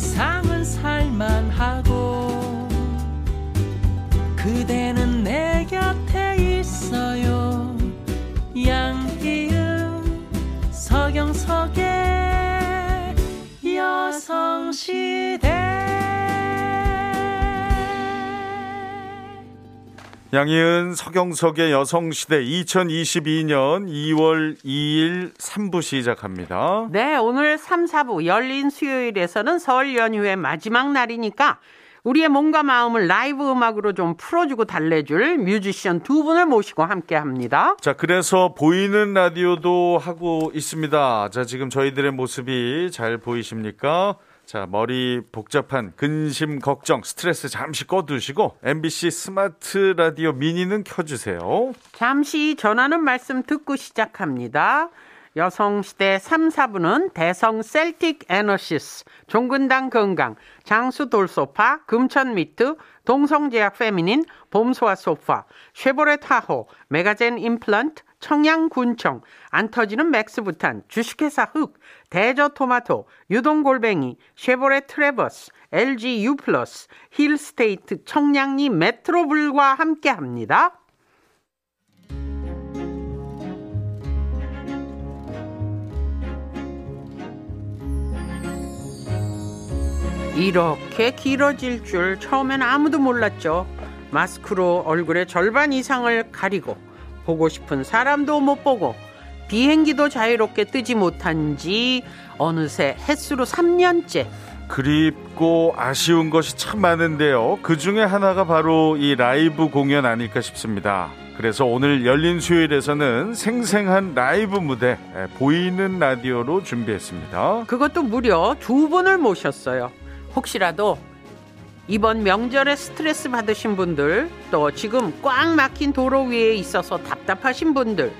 세상은 살만하고 그대는 내 곁에 있어요. 양희은 서경석의 여성시대 양희은 서경석의 여성시대 2022년 2월 2일 3부 시작합니다. 네, 오늘 3, 4부 열린 수요일에서는 설 연휴의 마지막 날이니까 우리의 몸과 마음을 라이브 음악으로 좀 풀어주고 달래줄 뮤지션 두 분을 모시고 함께 합니다. 자, 그래서 보이는 라디오도 하고 있습니다. 자, 지금 저희들의 모습이 잘 보이십니까? 자, 머리 복잡한 근심, 걱정, 스트레스 잠시 꺼두시고 MBC 스마트 라디오 미니는 켜주세요. 잠시 전하는 말씀 듣고 시작합니다. 여성시대 3, 4부는 대성 쎌틱 에너시스, 종근당 건강, 장수 돌소파, 금천 미트, 동성제약 페미닌, 봄소와 소파, 쉐보레 타호, 메가젠 임플란트, 청양군청, 안 터지는 맥스부탄, 주식회사 흑, 대저토마토, 유동골뱅이, 쉐보레 트래버스, LG U+, 힐스테이트 청량리 메트로블과 함께합니다. 이렇게 길어질 줄 처음엔 아무도 몰랐죠. 마스크로 얼굴의 절반 이상을 가리고 보고 싶은 사람도 못 보고 비행기도 자유롭게 뜨지 못한 지 어느새 햇수로 3년째. 그립고 아쉬운 것이 참 많은데요. 그 중에 하나가 바로 이 라이브 공연 아닐까 싶습니다. 그래서 오늘 열린 수요일에서는 생생한 라이브 무대 보이는 라디오로 준비했습니다. 그것도 무려 두 분을 모셨어요. 혹시라도 이번 명절에 스트레스 받으신 분들, 또 지금 꽉 막힌 도로 위에 있어서 답답하신 분들,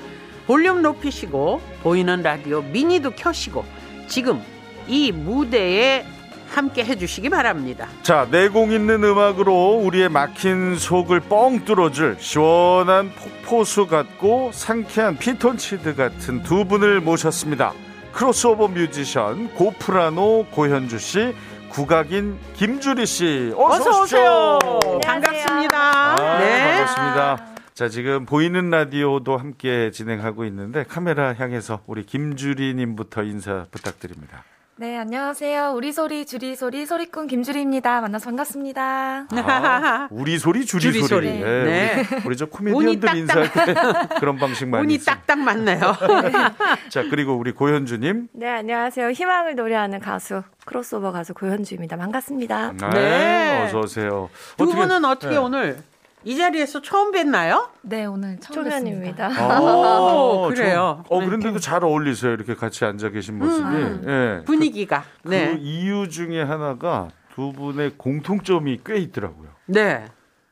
볼륨 높이시고 보이는 라디오 미니도 켜시고 지금 이 무대에 함께 해주시기 바랍니다. 자, 내공 있는 음악으로 우리의 막힌 속을 뻥 뚫어줄 시원한 폭포수 같고 상쾌한 피톤치드 같은 두 분을 모셨습니다. 크로스오버 뮤지션 고프라노 고현주 씨, 국악인 김주리 씨 어서, 어서 오세요. 반갑습니다. 아, 네. 반갑습니다. 자, 지금 보이는 라디오도 함께 진행하고 있는데 카메라 향해서 우리 김주리 님부터 인사 부탁드립니다. 네, 안녕하세요. 우리 소리, 주리 소리, 소리꾼 김주리입니다. 만나서 반갑습니다. 아, 우리 소리, 주리, 주리 소리. 소리. 네. 네. 우리, 우리 저 코미디언들 인사할 때 그런 방식 많이 운이 딱딱 맞네요. 네. 자, 그리고 우리 고현주님. 네, 안녕하세요. 희망을 노래하는 가수, 크로스오버 가수 고현주입니다. 반갑습니다. 네, 네. 어서 오세요. 두 분은 어떻게 네. 오늘 이 자리에서 처음 뵀나요? 네, 오늘 처음 뵀습니다. 아, 그래요. 어, 그런데도 잘 어울리세요. 이렇게 같이 앉아 계신 모습이. 음, 네. 분위기가. 그, 네. 그 이유 중에 하나가 두 분의 공통점이 꽤 있더라고요. 네.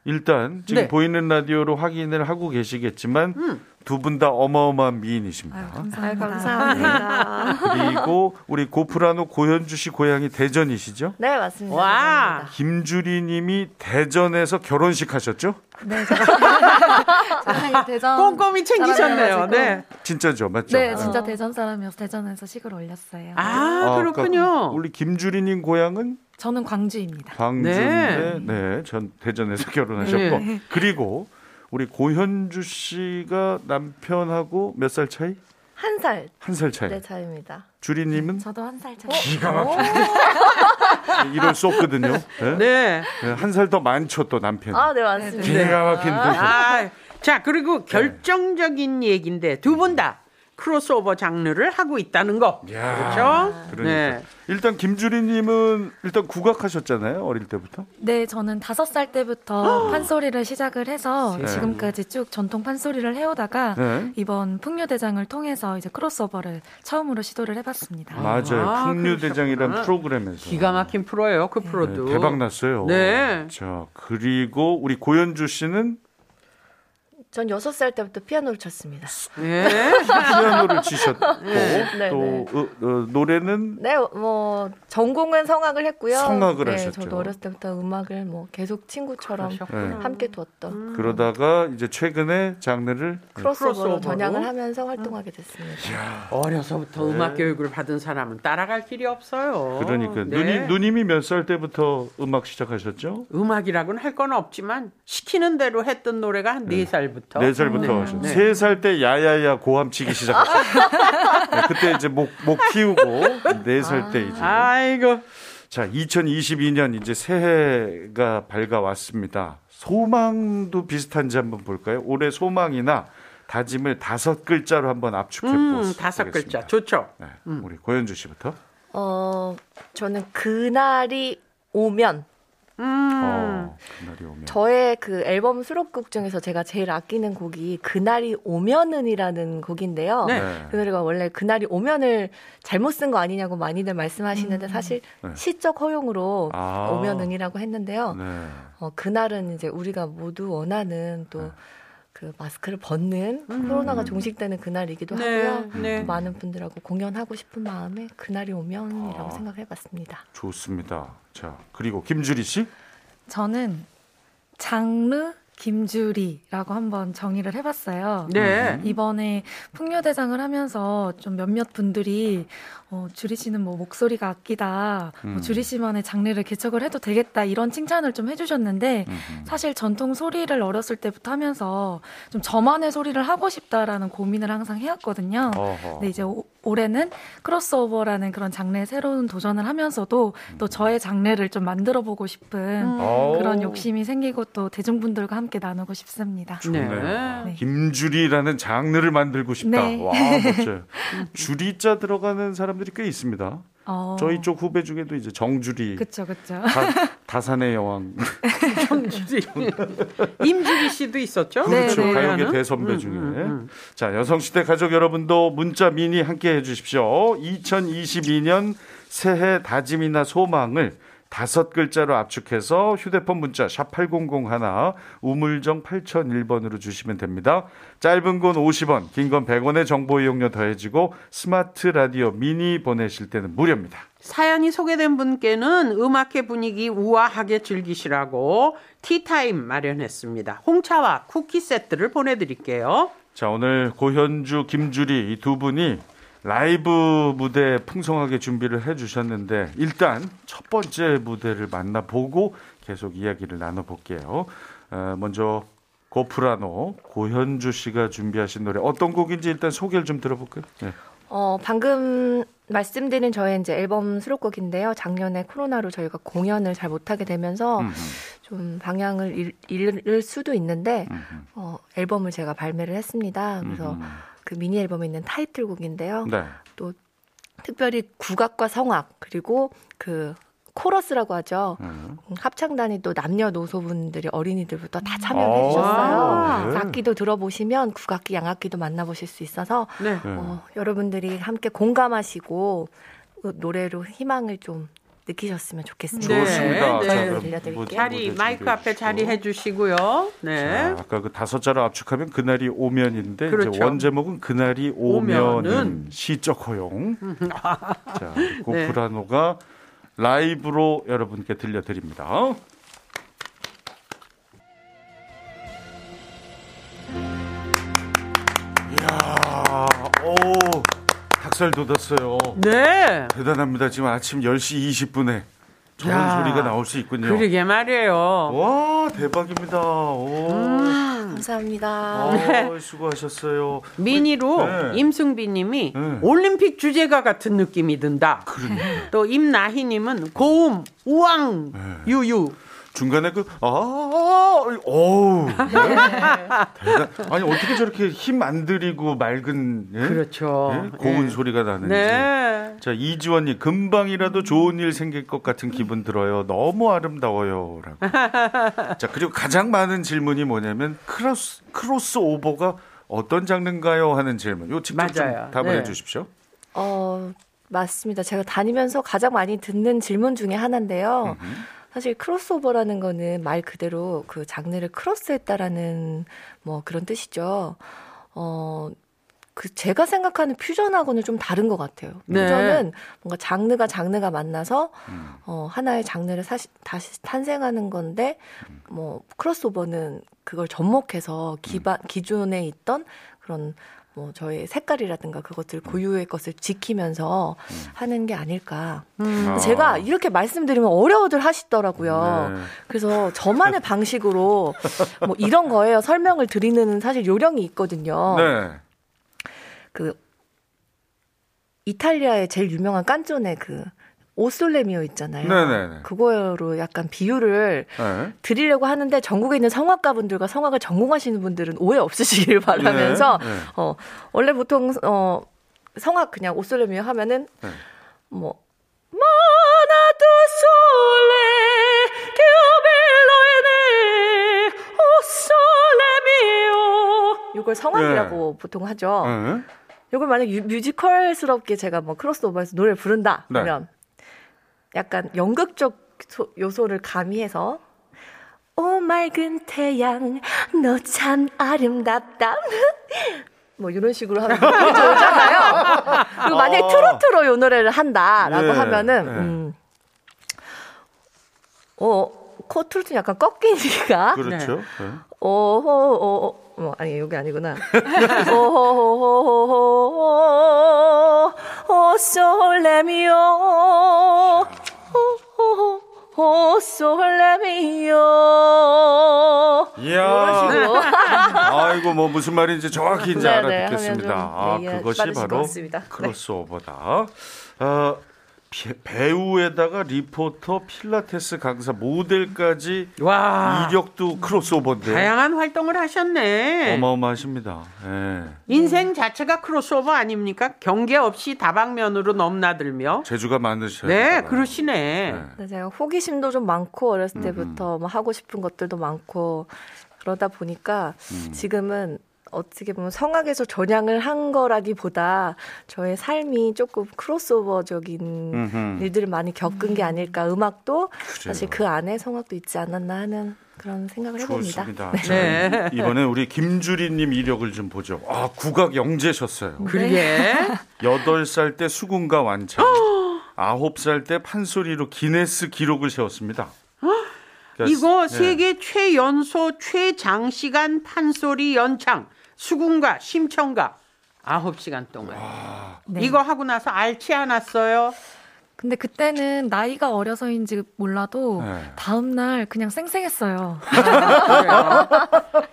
일단 지금 네. 보이는 라디오로 확인을 하고 계시겠지만 음. 두분 다 어마어마한 미인이십니다. 아유, 감사합니다. 감사합니다. 그리고 우리 고프라노 고현주 씨 고향이 대전이시죠? 네, 맞습니다. 와. 김주리 님이 대전에서 결혼식 하셨죠? 네, 대전. 꼼꼼히 챙기셨네요. 네. 진짜죠, 맞죠? 네, 진짜 어. 대전 사람이어서 대전에서 식을 올렸어요. 아, 아 그렇군요. 그러니까 우리 김주리 님 고향은 저는 광주입니다. 광주인데, 네, 네 전 대전에서 결혼하셨고, 네. 그리고 우리 고현주 씨가 남편하고 몇 살 차이? 한 살. 한 살 차이. 네, 차이입니다. 주리님은? 저도 한 살 차이. 기가 막혀. 이럴 수 없거든요. 네. 네. 네 한살 더 많죠, 또 남편. 아, 네, 맞습니다. 기가 막힌 아, 아, 자, 그리고 결정적인 네. 얘기인데 두 분 다 크로스오버 장르를 하고 있다는 거. 야, 그렇죠? 그러니까. 네. 일단 김주리 님은 일단 국악하셨잖아요 어릴 때부터. 네, 저는 다섯 살 때부터 판소리를 시작을 해서 네. 지금까지 쭉 전통 판소리를 해오다가 네. 이번 풍류대장을 통해서 이제 크로스오버를 처음으로 시도를 해 봤습니다. 맞아요, 아, 풍류대장이란 프로그램에서 기가 막힌 프로예요, 그 프로도 네, 대박 났어요. 네. 자 그리고 우리 고현주 씨는 전 여섯 살 때부터 피아노를 쳤습니다. 예. 피아노를 치셨고 네, 또 네. 어, 어, 노래는 네, 뭐 전공은 성악을 했고요. 성악을 네, 하셨죠. 저도 어렸을 때부터 음악을 뭐 계속 친구처럼 그러셨구나. 함께 두었던 음. 그러다가 이제 최근에 장르를 크로스오버로 크로스오버로? 전향을 하면서 활동하게 됐습니다. 어려서부터 음악 교육을 받은 사람은 따라갈 길이 없어요. 그러니까 네. 누님 누님이 몇 살 때부터 음악 시작하셨죠? 음악이라고는 할 건 없지만 시키는 대로 했던 노래가 한 네 살부터. 네 살부터 네. 하셨어요. 네. 세살 때 야야야 고함 치기 시작하셨어요. 네, 그때 이제 목, 목 키우고 네 살 때 이제. 아이고. 자, 2022년 이제 새해가 밝아왔습니다. 소망도 비슷한지 한번 볼까요? 올해 소망이나 다짐을 다섯 글자로 한번 압축해 음, 보겠습니다. 다섯 글자. 좋죠. 네, 우리 고현주 씨부터. 어, 저는 그날이 오면 음. 어, 그날이 오면. 저의 그 앨범 수록곡 중에서 제가 제일 아끼는 곡이 그날이 오면은이라는 곡인데요. 네. 그 노래가 원래 그날이 오면을 잘못 쓴 거 아니냐고 많이들 말씀하시는데 사실 네. 시적 허용으로 아. 오면은이라고 했는데요. 네. 어, 그날은 이제 우리가 모두 원하는 또 그 마스크를 벗는 코로나가 종식되는 그날이기도 음. 네, 하고요. 네. 또 많은 분들하고 공연하고 싶은 마음에 그날이 오면이라고 아. 생각해봤습니다. 좋습니다. 자, 그리고 김주리 씨. 저는 장르 김주리라고 한번 정의를 해봤어요. 네. 이번에 풍류대장을 하면서 좀 몇몇 분들이 어, 주리 씨는 뭐 목소리가 아끼다, 음. 뭐 주리 씨만의 장르를 개척을 해도 되겠다 이런 칭찬을 좀 해주셨는데 음, 사실 전통 소리를 어렸을 때부터 하면서 좀 저만의 소리를 하고 싶다라는 고민을 항상 해왔거든요. 어허. 근데 이제 오- 올해는 크로스오버라는 그런 장르의 새로운 도전을 하면서도 또 저의 장르를 좀 만들어 보고 싶은 음. 어. 그런 욕심이 생기고 또 대중분들과 함께 나누고 싶습니다. 네. 네. 김주리라는 장르를 만들고 싶다. 네. 와, 멋져요. 주리자 들어가는 사람들이 꽤 있습니다. 어, 저희 쪽 후배 중에도 이제 정주리, 그쵸 그쵸. 다, 산의 여왕, 정주리. 임주리 씨도 있었죠? 네, 그렇죠. 네. 가요계? 대선배 음, 중에. 음, 음. 자, 여성시대 가족 여러분도 문자 미니 함께 해주십시오. 2022년 새해 다짐이나 소망을 다섯 글자로 압축해서 휴대폰 문자 샵8001 우물정 8001번으로 주시면 됩니다. 짧은 건 50원, 긴 건 100원의 정보 이용료 더해지고 스마트 라디오 미니 보내실 때는 무료입니다. 사연이 소개된 분께는 음악회 분위기 우아하게 즐기시라고 티타임 마련했습니다. 홍차와 쿠키 세트를 보내드릴게요. 자, 오늘 고현주, 김주리 이 두 분이 라이브 무대 풍성하게 준비를 해 주셨는데 일단 첫 번째 무대를 만나보고 계속 이야기를 나눠볼게요. 어, 먼저 고프라노 고현주 씨가 준비하신 노래 어떤 곡인지 일단 소개를 좀 들어볼까요? 네. 어, 방금 말씀드린 저의 이제 앨범 수록곡인데요. 작년에 코로나로 저희가 공연을 잘 못하게 되면서 음흠, 좀 방향을 잃, 잃을 수도 있는데 음흠, 어, 앨범을 제가 발매를 했습니다. 그래서 음흠. 그 미니 앨범에 있는 타이틀곡인데요. 네. 특별히 국악과 성악 그리고 그 코러스라고 하죠. 음. 음, 합창단이 또 남녀노소분들이 어린이들부터 다 참여해 아, 주셨어요. 네. 악기도 들어보시면 국악기, 양악기도 만나보실 수 있어서 네. 네. 어, 여러분들이 함께 공감하시고 어, 노래로 희망을 좀 느끼셨으면 좋겠습니다. 네. 좋습니다. 네. 자, 그럼 들려드릴게요. 무대 자리 마이크 앞에. 자리해 주시고요. 네. 자, 아까 그 다섯 자로 압축하면 그날이 오면인데 그렇죠. 이제 원 제목은 그날이 오면은, 오면은. 시적 허용. 자, 고프라노가 라이브로 여러분께 들려드립니다. 닭살 돋았어요. 네. 대단합니다. 지금 아침 10시 20분에 저런 야, 소리가 나올 수 있군요. 그러게 말이에요. 와, 대박입니다. 오. 감사합니다. 어, 수고하셨어요. 미니로 네. 임승비 님이 네. 올림픽 주제가 같은 느낌이 든다. 또 임나희 님은 고음, 우왕, 네. 유유. 중간에 그, 아, 어우. 네. 아니, 어떻게 저렇게 힘 안 들이고 맑은, 예? 그렇죠. 예? 고운 예. 소리가 나는지. 네. 자, 이지원님, 금방이라도 좋은 일 생길 것 같은 기분 들어요. 너무 아름다워요. 라고. 자, 그리고 가장 많은 질문이 뭐냐면, 크로스, 크로스 오버가 어떤 장르인가요? 하는 질문. 요 직접 좀 맞아요. 답을 네. 해 주십시오. 어, 맞습니다. 제가 다니면서 가장 많이 듣는 질문 중에 하나인데요. 사실 크로스오버라는 거는 말 그대로 그 장르를 크로스했다라는 뭐 그런 뜻이죠. 어, 그 제가 생각하는 퓨전하고는 좀 다른 것 같아요. 네. 퓨전은 뭔가 장르가 장르가 만나서 음. 어, 하나의 장르를 사시, 다시 탄생하는 건데 뭐 크로스오버는 그걸 접목해서 기반 기존에 있던 그런 뭐 저의 색깔이라든가 그것들 고유의 것을 지키면서 하는 게 아닐까. 음. 아. 제가 이렇게 말씀드리면 어려워들 하시더라고요. 네. 그래서 저만의 방식으로 뭐 이런 거예요. 설명을 드리는 사실 요령이 있거든요. 네. 그 이탈리아의 제일 유명한 깐쪼네 그 오솔레미오 있잖아요. 네네네. 그거로 약간 비유를 네. 드리려고 하는데 전국에 있는 성악가분들과 성악을 전공하시는 분들은 오해 없으시길 바라면서 네, 네. 어 원래 보통 어 성악 그냥 오솔레미오 하면은 네. 뭐 마나도 솔레 오솔레미오 이걸 성악이라고 보통 하죠. 네. 이걸 만약 유- 뮤지컬스럽게 제가 뭐 크로스오버해서 노래를 부른다 네. 그러면 약간 연극적 소- 요소를 가미해서 오 맑은 태양 너 참 아름답다 뭐 이런 식으로 하면 좋잖아요. 그리고 만약에 어. 트로트로 요 노래를 한다라고 네, 하면은 네. 음. 어, 코 트로트 약간 꺾이니까 그렇죠. 네. 오호오 어, 아니 여기 아니구나. 오호호호호호 O sole mio 오호호 O sole mio 이야. 이런 식으로 아이고 뭐 무슨 말인지 정확히 이제 네, 네, 알아듣겠습니다. 아 네, 이해 그것이 바로 같습니다. 네. 크로스오버다. 어, 비- 배우에다가 리포터, 필라테스 강사, 모델까지 와. 이력도 크로스오버인데 다양한 활동을 하셨네. 어마어마하십니다. 예. 인생 자체가 크로스오버 아닙니까? 경계 없이 다방면으로 넘나들며. 재주가 많으셔요. 네, 그러시네. 네, 제가 호기심도 좀 많고 어렸을 때부터 뭐 하고 싶은 것들도 많고 그러다 보니까 음. 지금은 어떻게 보면 성악에서 전향을 한 거라기보다 저의 삶이 조금 크로스오버적인 음흠. 일들을 많이 겪은 게 아닐까. 음악도 그래요. 사실 그 안에 성악도 있지 않았나 하는 그런 생각을 해봅니다. 좋습니다. 네. 자, 네. 이번에 우리 김주리님 이력을 좀 보죠. 아 국악 영재셨어요. 그러게. 여덟 살 때 수군가 완창, 아홉 살 때 판소리로 기네스 기록을 세웠습니다. 이거 네. 세계 최연소 최장시간 판소리 연창 수군가 심청가 9시간 동안. 네. 이거 하고 나서 앓지 않았어요. 근데 그때는 나이가 어려서인지 몰라도 네. 다음 날 그냥 쌩쌩했어요. 그래요.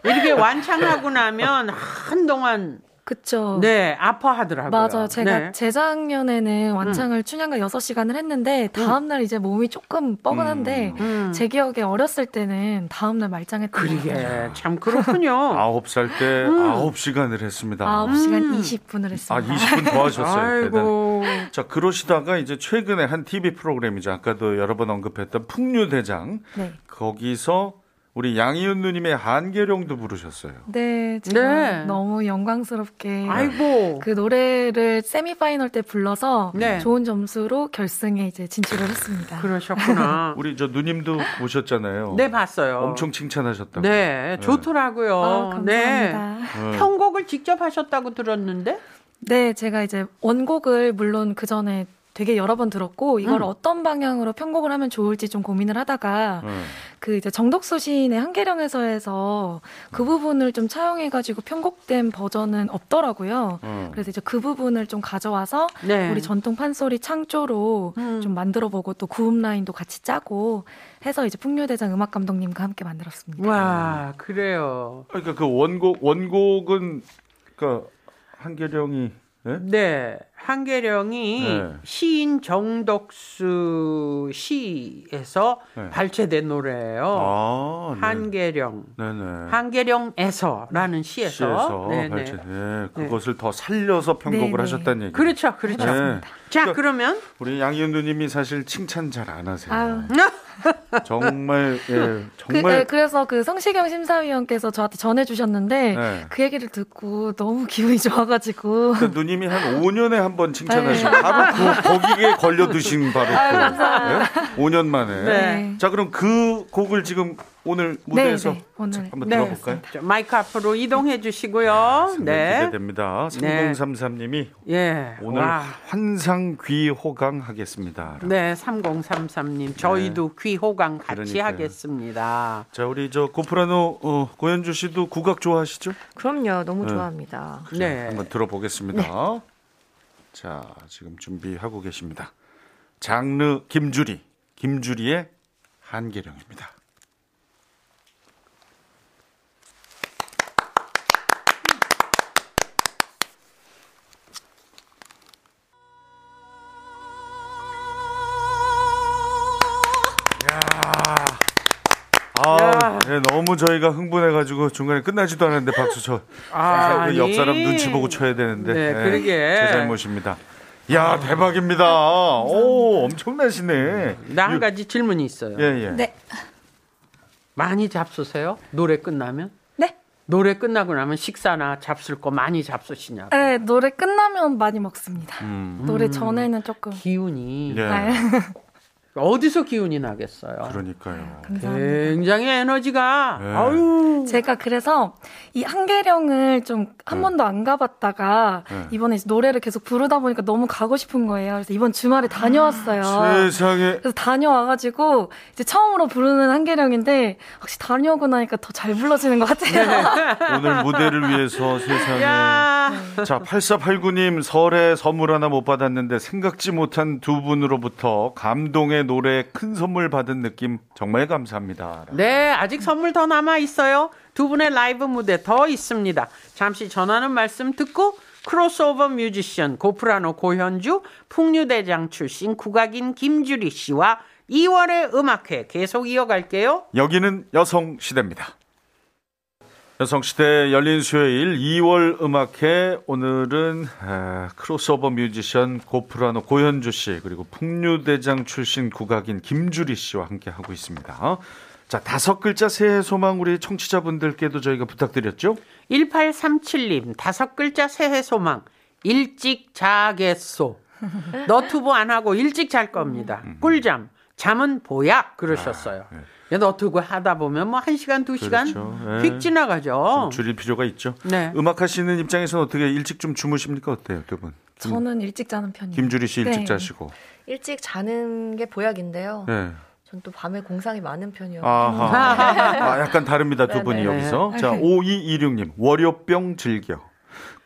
이렇게 완창하고 나면 한동안 그쵸. 네 아파하더라고요. 맞아요. 제가 네. 재작년에는 완창을 춘향가 6시간을 했는데 다음날 이제 몸이 조금 뻐근한데 음. 제 기억에 어렸을 때는 다음날 말짱했던 것 그러게. 참 그렇군요. 아홉 살때 아홉 시간을 했습니다. 9시간 음. 20분을 아, 했습니다. 20분 더 하셨어요. 대단. 아이고 자, 그러시다가 이제 최근에 한 TV 프로그램이죠. 아까도 여러 번 언급했던 풍류대장. 네. 거기서 우리 양희은 누님의 한계령도 부르셨어요. 네, 제가 네. 너무 영광스럽게 아이고 그 노래를 세미파이널 때 불러서 네. 좋은 점수로 결승에 이제 진출을 했습니다. 그러셨구나. 우리 저 누님도 보셨잖아요. 네 봤어요. 엄청 칭찬하셨다고. 네 좋더라고요. 아, 네. 감사합니다. 네. 편곡을 직접 하셨다고 들었는데 네, 제가 이제 원곡을 물론 그 전에 되게 여러 번 들었고 이걸 음. 어떤 방향으로 편곡을 하면 좋을지 좀 고민을 하다가 네. 그 이제 정덕수 시인의 한계령에서에서 그 부분을 좀 차용해가지고 편곡된 버전은 없더라고요. 어. 그래서 이제 그 부분을 좀 가져와서 네. 우리 전통 판소리 창조로 음. 좀 만들어보고 또 구음 라인도 같이 짜고 해서 이제 풍류대장 음악 감독님과 함께 만들었습니다. 와 그래요. 그러니까 그 원곡 원곡은 그러니까 한계령이 네? 네, 한계령이 네. 시인 정덕수 시에서 네. 발췌된 노래예요. 아, 네. 한계령, 네네. 한계령에서라는 시에서, 시에서 네, 네. 발췌. 네, 그것을 더 살려서 편곡을 네, 네. 하셨다는 얘기. 그렇죠, 그렇죠. 네. 자, 그러니까 그러면 우리 양희은 누님이 사실 칭찬 잘 안 하세요. 정말 예, 그, 정말 네, 그래서 그 성시경 심사위원께서 저한테 전해주셨는데 네. 그 얘기를 듣고 너무 기분이 좋아가지고 그 누님이 한 5년에 한번 칭찬하시고 바로 그 거기에 걸려 드신 바로 그, 예? 5년 만에. 네. 자, 그럼 그 곡을 지금 오늘 무대에서 네, 네, 오늘. 한번 네. 들어볼까요? 자, 마이크 앞으로 이동해 주시고요. 상당히 네. 기대됩니다. 네. 3033님이 예. 오늘 와. 환상 귀 호강 하겠습니다. 네, 3033님. 저희도 귀 호강 같이 그러니까요. 하겠습니다. 자, 우리 저 고프라노 어, 고현주 씨도 국악 좋아하시죠? 그럼요. 너무 네. 좋아합니다. 네. 한번 들어보겠습니다. 자, 지금 준비하고 계십니다. 장르 김주리, 김주리의 한계령입니다. 네, 너무 저희가 흥분해가지고 중간에 끝나지도 않았는데 박수 쳐. 아, 그옆 사람. 눈치 보고 쳐야 되는데. 네, 그러게. 제 잘못입니다. 야, 대박입니다. 오, 엄청나시네. 나 한 가지 질문이 있어요. 예, 예. 네. 많이 잡수세요? 노래 끝나면? 네. 노래 끝나고 나면 식사나 잡술 거 많이 잡수시냐고. 네, 노래 끝나면 많이 먹습니다. 음, 노래 전에는 조금. 기운이 예. 네. 어디서 기운이 나겠어요? 그러니까요. 감사합니다. 굉장히 에너지가 네. 아유 제가 그래서 이 한계령을 좀한 네. 번도 안 가봤다가 네. 이번에 이제 노래를 계속 부르다 보니까 너무 가고 싶은 거예요. 그래서 이번 주말에 다녀왔어요. 세상에. 그래서 다녀와가지고 이제 처음으로 부르는 한계령인데 혹시 다녀오고 나니까 더 잘 불러지는 것 같아요. 오늘 무대를 위해서 세상에. 야 자, 8489님 설에 선물 하나 못 받았는데 생각지 못한 두 분으로부터 감동의 노래에 큰 선물 받은 느낌 정말 감사합니다. 네, 아직 선물 더 남아 있어요. 두 분의 라이브 무대 더 있습니다. 잠시 전하는 말씀 듣고 크로스오버 뮤지션 고프라노 고현주, 풍류대장 출신 국악인 김주리 씨와 2월의 음악회 계속 이어갈게요. 여기는 여성 시대입니다. 여성 시대 열린 수요일 2월 음악회 오늘은 아, 크로스오버 뮤지션 고프라노 고현주 씨 그리고 풍류대장 출신 국악인 김주리 씨와 함께 하고 있습니다. 자 다섯 글자 새해 소망 우리 청취자분들께도 저희가 부탁드렸죠. 1837님, 다섯 글자 새해 소망. 일찍 자겠소. 너튜브 안 하고 일찍 잘 겁니다. 꿀잠. 잠은 보약. 그러셨어요. 너튜브 하다 보면 뭐한 시간, 두 시간 그렇죠. 예. 휙 지나가죠. 좀 줄일 필요가 있죠. 네. 음악 하시는 입장에서는 어떻게 일찍 좀 주무십니까 어때요 두 분? 김- 저는 일찍 자는 편이에요. 김주리 씨 일찍 네. 자시고. 일찍 자는 게 보약인데요. 네. 전또 밤에 공상이 많은 편이요. 아하. 아, 약간 다릅니다. 두 분이 네네. 여기서. 자, 5226님. 월요병 즐겨.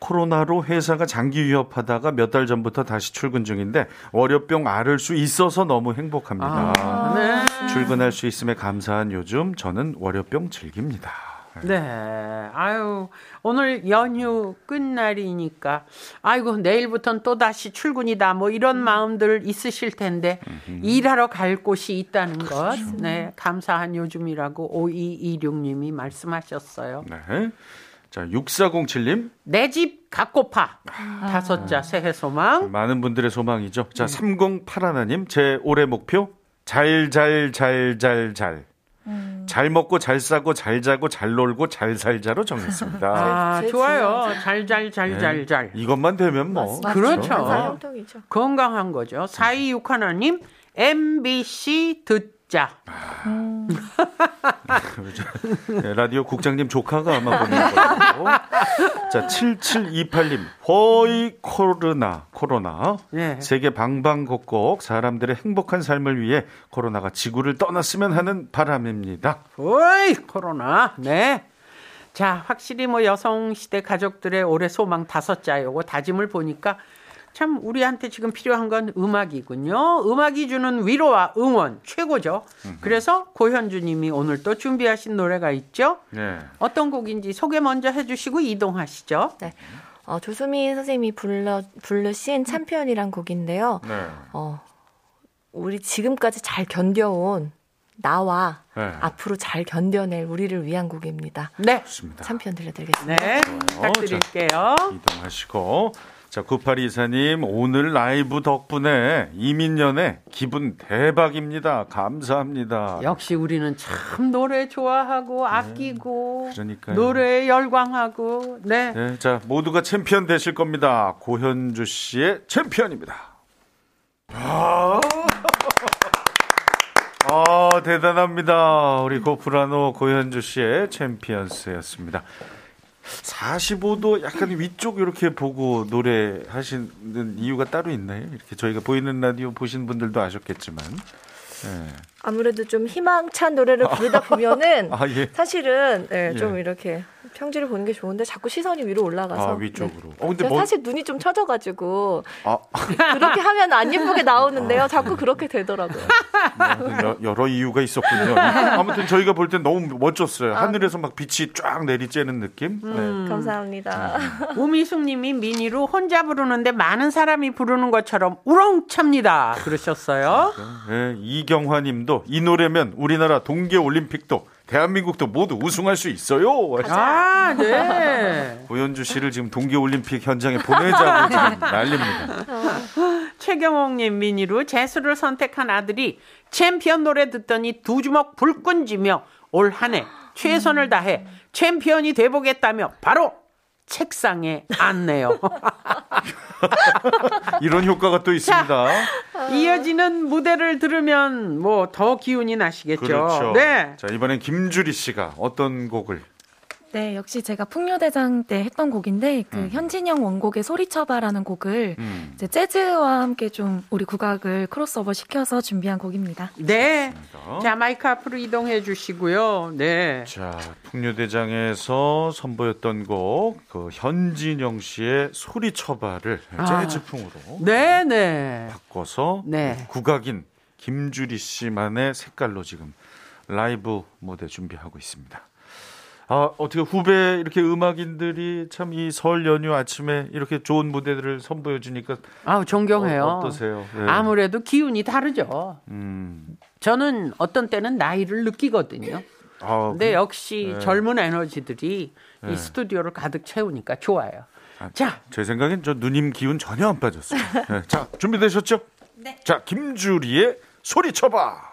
코로나로 회사가 장기 위협하다가 몇 달 전부터 다시 출근 중인데 월요병 앓을 수 있어서 너무 행복합니다. 아, 네. 출근할 수 있음에 감사한 요즘 저는 월요병 즐깁니다. 네. 아유, 오늘 연휴 끝날이니까, 아이고, 내일부터는 또 다시 출근이다. 뭐 이런 마음들 있으실 텐데, 일하러 갈 곳이 있다는 것. 네. 감사한 요즘이라고 5226님이 말씀하셨어요. 네. 자, 6407님. 내 집 갖고파. 다섯 자 새해 소망. 많은 분들의 소망이죠. 자, 3081님. 제 올해 목표. 잘, 잘, 잘, 잘, 잘. 잘 먹고 잘 싸고 잘 자고 잘 놀고 잘 살자로 정했습니다. 아, 제일 좋아요. 중요하죠. 잘, 잘, 잘, 잘, 잘. 이것만 되면 뭐. 맞습니다. 그렇죠. 형통이죠. 건강한 거죠. 4261하나님, MBC 듣 자. 네, 라디오 국장님 조카가 아마 보는 거고. 자, 7728님. 허이 코로나, 코로나. 네. 세계 방방곡곡 사람들의 행복한 삶을 위해 코로나가 지구를 떠났으면 하는 바람입니다. 어이, 코로나. 네. 자, 확실히 뭐 여성 시대 가족들의 올해 소망 다섯 자 요거 다짐을 보니까 참 우리한테 지금 필요한 건 음악이군요. 음악이 주는 위로와 응원 최고죠. 그래서 고현주 님이 오늘 또 준비하신 노래가 있죠. 네. 어떤 곡인지 소개 먼저 해 주시고 이동하시죠. 네. 어, 조수미 선생님이 불러, 부르신 챔피언이란 곡인데요. 네. 어, 우리 지금까지 잘 견뎌온 나와 네. 앞으로 잘 견뎌낼 우리를 위한 곡입니다. 네. 좋습니다. 챔피언 들려드리겠습니다. 네. 부탁드릴게요. 이동하시고 자, 9824님, 오늘 라이브 덕분에 임인년의 기분 대박입니다. 감사합니다. 역시 우리는 참 노래 좋아하고 아끼고 네. 노래에 열광하고 네. 네, 자, 모두가 챔피언 되실 겁니다. 고현주 씨의 챔피언입니다. 아, 아 대단합니다. 우리 고프라노 고현주 씨의 Champions였습니다. 45도 약간 위쪽 이렇게 보고 노래하시는 이유가 따로 있나요? 이렇게 저희가 보이는 라디오 보신 분들도 아셨겠지만. 네. 아무래도 좀 희망찬 노래를 부르다 보면은 아, 예. 사실은 네, 좀 예. 이렇게 평지를 보는 게 좋은데 자꾸 시선이 위로 올라가서 아, 위쪽으로. 네. 어, 근데 뭐- 사실 눈이 좀 처져가지고 아, 그렇게 하면 안 예쁘게 나오는데요. 자꾸 그렇게 되더라고요. 여- 여러 이유가 있었군요. 아무튼 저희가 볼 땐 너무 멋졌어요. 하늘에서 막 빛이 쫙 내리쬐는 느낌. 음. 감사합니다. 우미숙님이 미니로 혼자 부르는데 많은 사람이 부르는 것처럼 우렁찹니다. 그러셨어요. 네. 네, 이경화님도 이 노래면 우리나라 동계 올림픽도 대한민국도 모두 우승할 수 있어요. 아, 네. 고현주 씨를 지금 동계올림픽 현장에 보내자고 지금 난립니다. 최경옥님 미니로 재수를 선택한 아들이 챔피언 노래 듣더니 두 주먹 불끈 쥐며 올 한 해 최선을 다해 챔피언이 돼보겠다며 바로 책상에 앉네요. 이런 효과가 또 있습니다. 이어지는 무대를 들으면 뭐 더 기운이 나시겠죠. 그렇죠. 네. 자 이번엔 김주리 씨가 어떤 곡을 네, 역시 제가 풍류대장 때 했던 곡인데 그 현진영 원곡의 소리쳐봐라는 곡을 음. 이제 재즈와 함께 좀 우리 국악을 크로스오버 시켜서 준비한 곡입니다. 네. 있습니다. 자, 마이크 앞으로 이동해 주시고요. 네. 자, 풍류대장에서 선보였던 곡, 그 현진영 씨의 소리쳐봐를 아. 재즈풍으로 네, 네. 바꿔서 네. 국악인 김주리 씨만의 색깔로 지금 라이브 무대 준비하고 있습니다. 아, 어떻게 후배 이렇게 음악인들이 참 이 설 연휴 아침에 이렇게 좋은 무대들을 선보여 주니까 아우, 존경해요. 어, 어떠세요? 네. 아무래도 기운이 다르죠. 음. 저는 어떤 때는 나이를 느끼거든요. 아, 근데 역시 네. 젊은 에너지들이 네. 이 스튜디오를 가득 채우니까 좋아요. 아, 자, 제 생각엔 저 누님 기운 전혀 안 빠졌어요. 네. 자, 준비되셨죠? 네. 자, 김주리의 소리 쳐봐. 소리쳐봐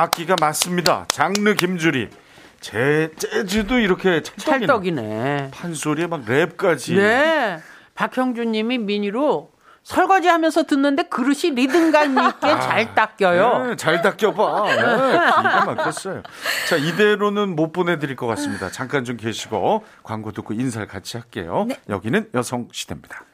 악기가 맞습니다. 장르 김주리. 제 재즈도 이렇게 찰떡이네. 찰떡이네. 판소리에 막 랩까지. 네. 박형준 님이 미니로 설거지 하면서 듣는데 그릇이 리듬감 있게 잘 닦여요. 네, 잘 닦여봐. 네, 기가 막혔어요. 자, 이대로는 못 보내드릴 것 같습니다. 잠깐 좀 계시고 광고 듣고 인사를 같이 할게요. 여기는 여성시대입니다.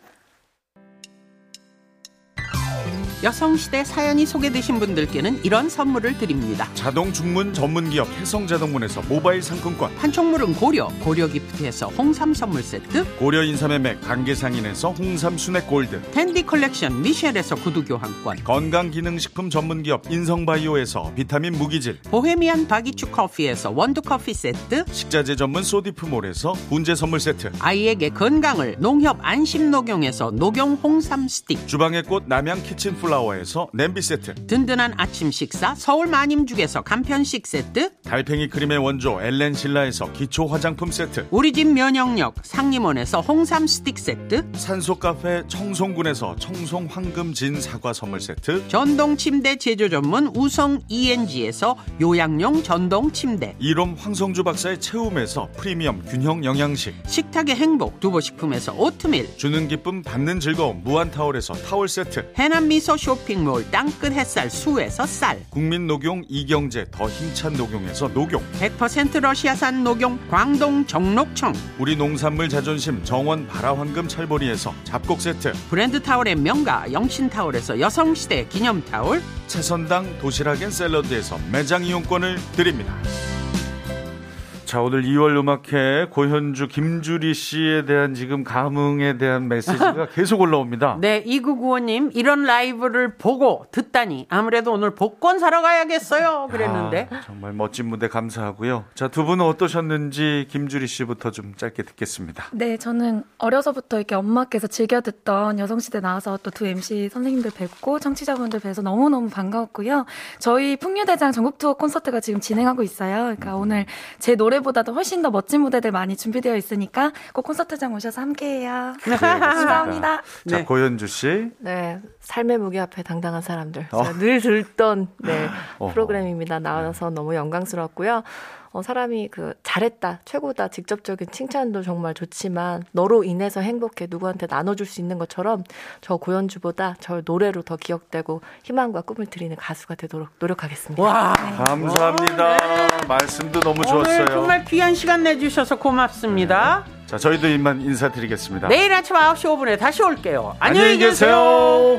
여성시대 사연이 소개되신 분들께는 이런 선물을 드립니다. 자동 중문 전문 기업 해성자동문에서 모바일 상품권, 판촉물은 고려, 고려기프트에서 홍삼 선물 세트, 고려 인삼의 강계상인에서 홍삼 순액 골드, 텐디 컬렉션 미셸에서 구두 교환권, 건강기능식품 전문 기업 인성바이오에서 비타민 무기질, 보헤미안 바기추 커피에서 원두 커피 세트, 식자재 전문 소디프몰에서 훈제 선물 세트, 아이에게 건강을 농협 안심 녹용에서 녹용 홍삼 스틱, 주방의 꽃 남양 키친플라워에서 냄비 세트, 든든한 아침 식사 서울 마님죽에서 간편식 세트, 달팽이 크림의 원조 엘렌실라에서 기초 화장품 세트, 우리 집 면역력 상림원에서 홍삼 스틱 세트, 산소 카페 청송군에서 청송 황금 진 사과 선물 세트, 전동 침대 제조 전문 우성 ENG에서 요양용 전동 침대, 이롬 황성주 박사의 채움에서 프리미엄 균형 영양식, 식탁의 행복 두보식품에서 오트밀, 주는 기쁨 받는 즐거움 무한타올에서 타월 세트, 해남 미소 쇼핑몰 땅끝 햇살 수에서 쌀, 국민 녹용 이경제 더 힘찬 녹용에서 녹용, 100% 러시아산 녹용 광동 정록청, 우리 농산물 자존심 정원 바라황금 찰보리에서 잡곡 세트, 브랜드 타월의 명가 영신 타월에서 여성시대 기념 타월, 채선당 도시락앤 샐러드에서 매장 이용권을 드립니다. 자, 오늘 2월 음악회 고현주 김주리 씨에 대한 지금 감흥에 대한 메시지가 계속 올라옵니다. 네, 2995님, 이런 라이브를 보고 듣다니, 아무래도 오늘 복권 사러 가야겠어요. 그랬는데. 아, 정말 멋진 무대 감사하고요. 자, 두 분은 어떠셨는지 김주리 씨부터 좀 짧게 듣겠습니다. 네, 저는 어려서부터 이렇게 엄마께서 즐겨 듣던 여성시대 나와서 또 두 MC 선생님들 뵙고 청취자분들 뵈서 너무 너무 반가웠고요. 저희 풍류대장 전국 투어 콘서트가 지금 진행하고 있어요. 그러니까 오늘 제 노래 보다도 훨씬 더 멋진 무대들 많이 준비되어 있으니까 꼭 콘서트장 오셔서 함께해요. 네, 감사합니다. 자, 네. 고현주 씨. 네, 삶의 무게 앞에 당당한 사람들. 어. 늘 듣던 네, 어허. 프로그램입니다. 나와서 너무 영광스럽고요. 어, 사람이 그 잘했다, 최고다, 직접적인 칭찬도 정말 좋지만 너로 인해서 행복해 누구한테 나눠줄 수 있는 것처럼 저 고현주보다 저 노래로 더 기억되고 희망과 꿈을 드리는 가수가 되도록 노력하겠습니다. 와. 감사합니다. 말씀도 너무 좋았어요. 정말 귀한 시간 내주셔서 고맙습니다. 자, 저희도 이만 인사드리겠습니다. 내일 아침 9시 5분에 다시 올게요. 안녕히 계세요.